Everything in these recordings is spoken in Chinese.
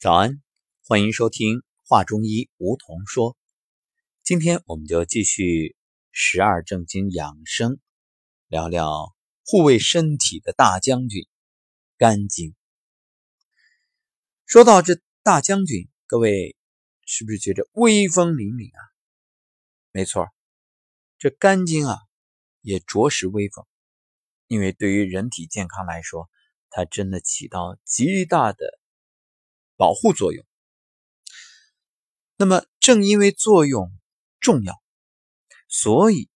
早安，欢迎收听《话中医》，梧桐说。今天我们就继续十二正经养生，聊聊护卫身体的大将军——肝经。说到这大将军，各位是不是觉得威风凛凛啊？没错，这肝经啊也着实威风，因为对于人体健康来说，它真的起到极大的。保护作用。那么，正因为作用重要，所以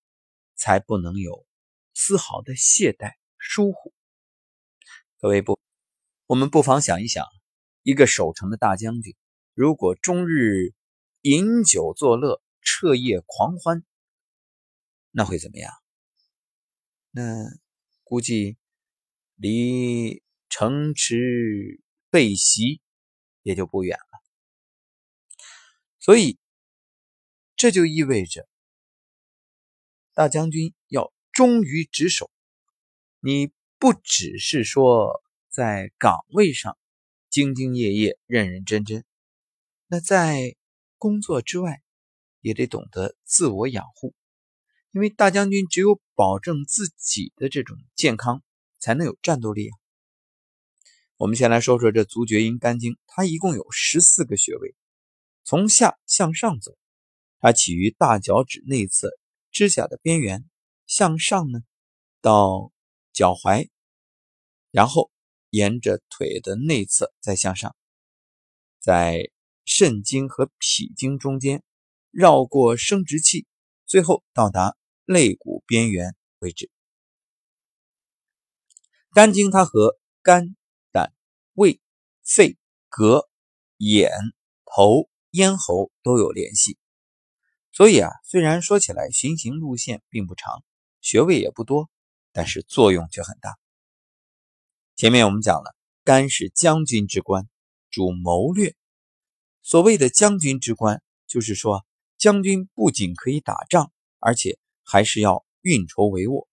才不能有丝毫的懈怠疏忽。各位不，我们不妨想一想，一个守城的大将军，如果终日饮酒作乐、彻夜狂欢，那会怎么样？那估计离城池被袭。也就不远了，所以这就意味着大将军要忠于职守。你不只是说在岗位上兢兢业业、认认真真，那在工作之外也得懂得自我养护，因为大将军只有保证自己的这种健康，才能有战斗力啊。我们先来说说这足厥阴肝经，它一共有十四个穴位，从下向上走，它起于大脚趾内侧指甲的边缘，向上呢到脚踝，然后沿着腿的内侧再向上，在肾经和脾经中间绕过生殖器，最后到达肋骨边缘为止。肝经它和肝。胃、肺、膈、眼、头、咽喉都有联系，所以啊，虽然说起来循行路线并不长，穴位也不多，但是作用却很大。前面我们讲了，肝是将军之官，主谋略。所谓的将军之官，就是说将军不仅可以打仗，而且还是要运筹帷幄。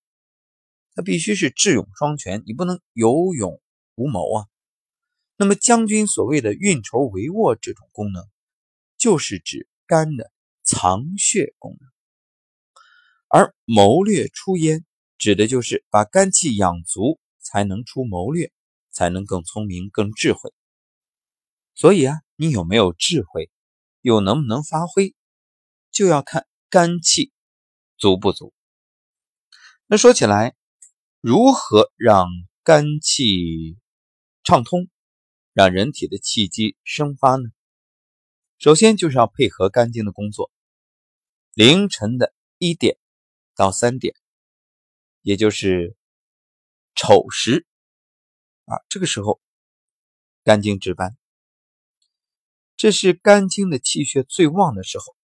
他必须是智勇双全，你不能有勇无谋啊。那么将军所谓的运筹帷幄这种功能，就是指肝的藏血功能；而谋略出焉，指的就是把肝气养足，才能出谋略，才能更聪明、更智慧。所以啊，你有没有智慧，又能不能发挥，就要看肝气足不足。那说起来，如何让肝气畅通？让人体的气机生发呢？首先就是要配合肝经的工作。凌晨的一点到三点，也就是丑时啊，这个时候肝经值班，这是肝经的气血最旺的时候，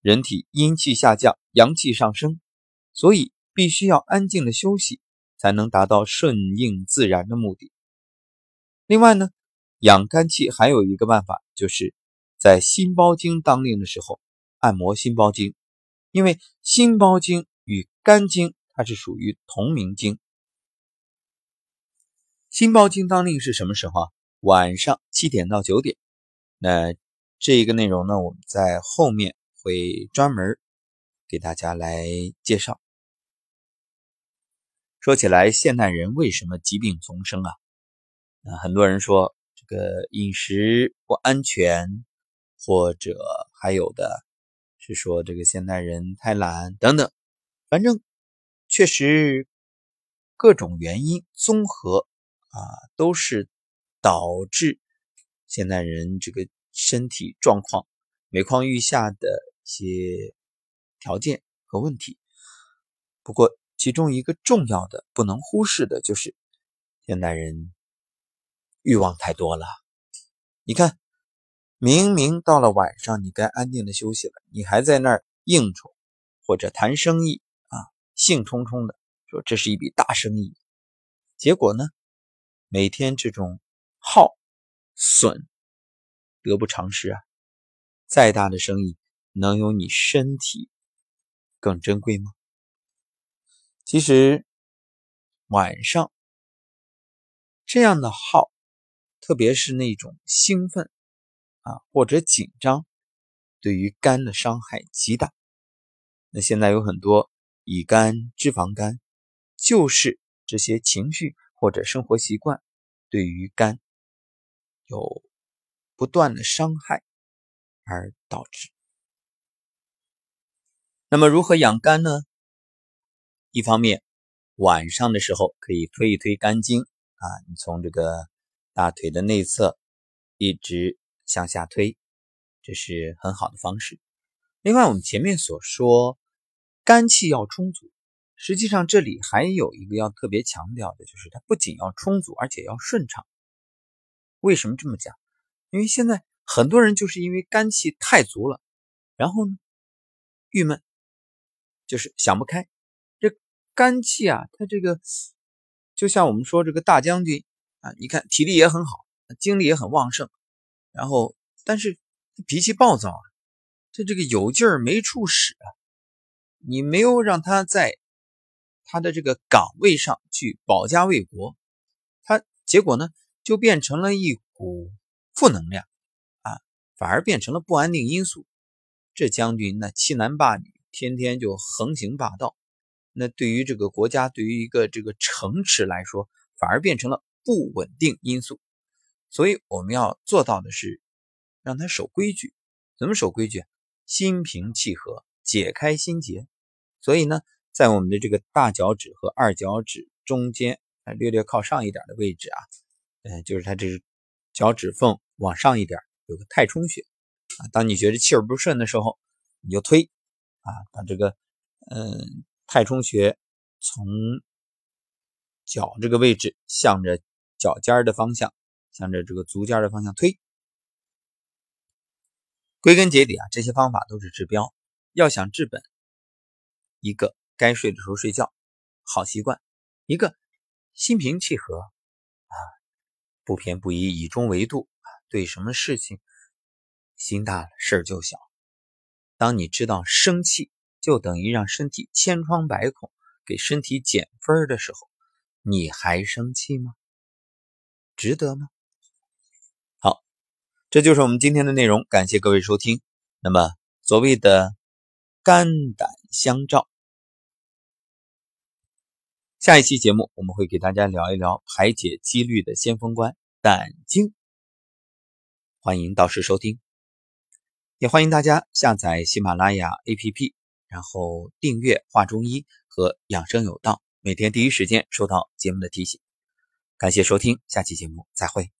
人体阴气下降，阳气上升，所以必须要安静的休息，才能达到顺应自然的目的。另外呢。养肝气还有一个办法，就是在心包经当令的时候按摩心包经，因为心包经与肝经它是属于同名经。心包经当令是什么时候啊？晚上七点到九点。那这一个内容呢，我们在后面会专门给大家来介绍。说起来，现代人为什么疾病丛生啊？很多人说。个饮食不安全，或者还有的是说这个现代人太懒等等，反正确实各种原因综合啊，都是导致现代人这个身体状况每况愈下的一些条件和问题。不过其中一个重要的不能忽视的就是现代人。欲望太多了，你看，明明到了晚上，你该安静的休息了，你还在那儿应酬或者谈生意啊，兴冲冲的说这是一笔大生意，结果呢，每天这种耗损得不偿失啊！再大的生意能有你身体更珍贵吗？其实晚上这样的耗。特别是那种兴奋啊或者紧张，对于肝的伤害极大。那现在有很多乙肝、脂肪肝，就是这些情绪或者生活习惯对于肝有不断的伤害而导致。那么如何养肝呢？一方面，晚上的时候可以推一推肝经啊，你从这个大腿的内侧一直向下推，这是很好的方式。另外，我们前面所说肝气要充足，实际上这里还有一个要特别强调的，就是它不仅要充足，而且要顺畅。为什么这么讲？因为现在很多人就是因为肝气太足了，然后呢，郁闷。就是想不开，这肝气啊，它这个就像我们说这个大将军啊，你看体力也很好，精力也很旺盛，然后但是脾气暴躁啊，这这个有劲儿没处使啊，你没有让他在他的这个岗位上去保家卫国，他结果呢就变成了一股负能量啊，反而变成了不安定因素。这将军那欺男霸女。天天就横行霸道，那对于这个国家，对于一个这个城池来说，反而变成了不稳定因素。所以我们要做到的是，让他守规矩。怎么守规矩？心平气和，解开心结。所以呢，在我们的这个大脚趾和二脚趾中间，略略靠上一点的位置啊，嗯，就是它这是脚趾缝往上一点，有个太冲穴啊。当你觉得气儿不顺的时候，你就推。啊，把这个嗯太冲穴从脚这个位置向着脚尖的方向，向着这个足尖的方向推。归根结底啊，这些方法都是治标。要想治本，一个该睡的时候睡觉，好习惯；一个心平气和啊，不偏不倚，以中为度啊。对什么事情心大了，事儿就小。当你知道生气就等于让身体千疮百孔，给身体减分的时候，你还生气吗？值得吗？好，这就是我们今天的内容，感谢各位收听。那么，所谓的肝胆相照，下一期节目我们会给大家聊一聊排解积虑的先锋官——胆经，欢迎到时收听。也欢迎大家下载喜马拉雅 APP，然后订阅《画中医》和《养生有道》，每天第一时间收到节目的提醒。感谢收听，下期节目再会。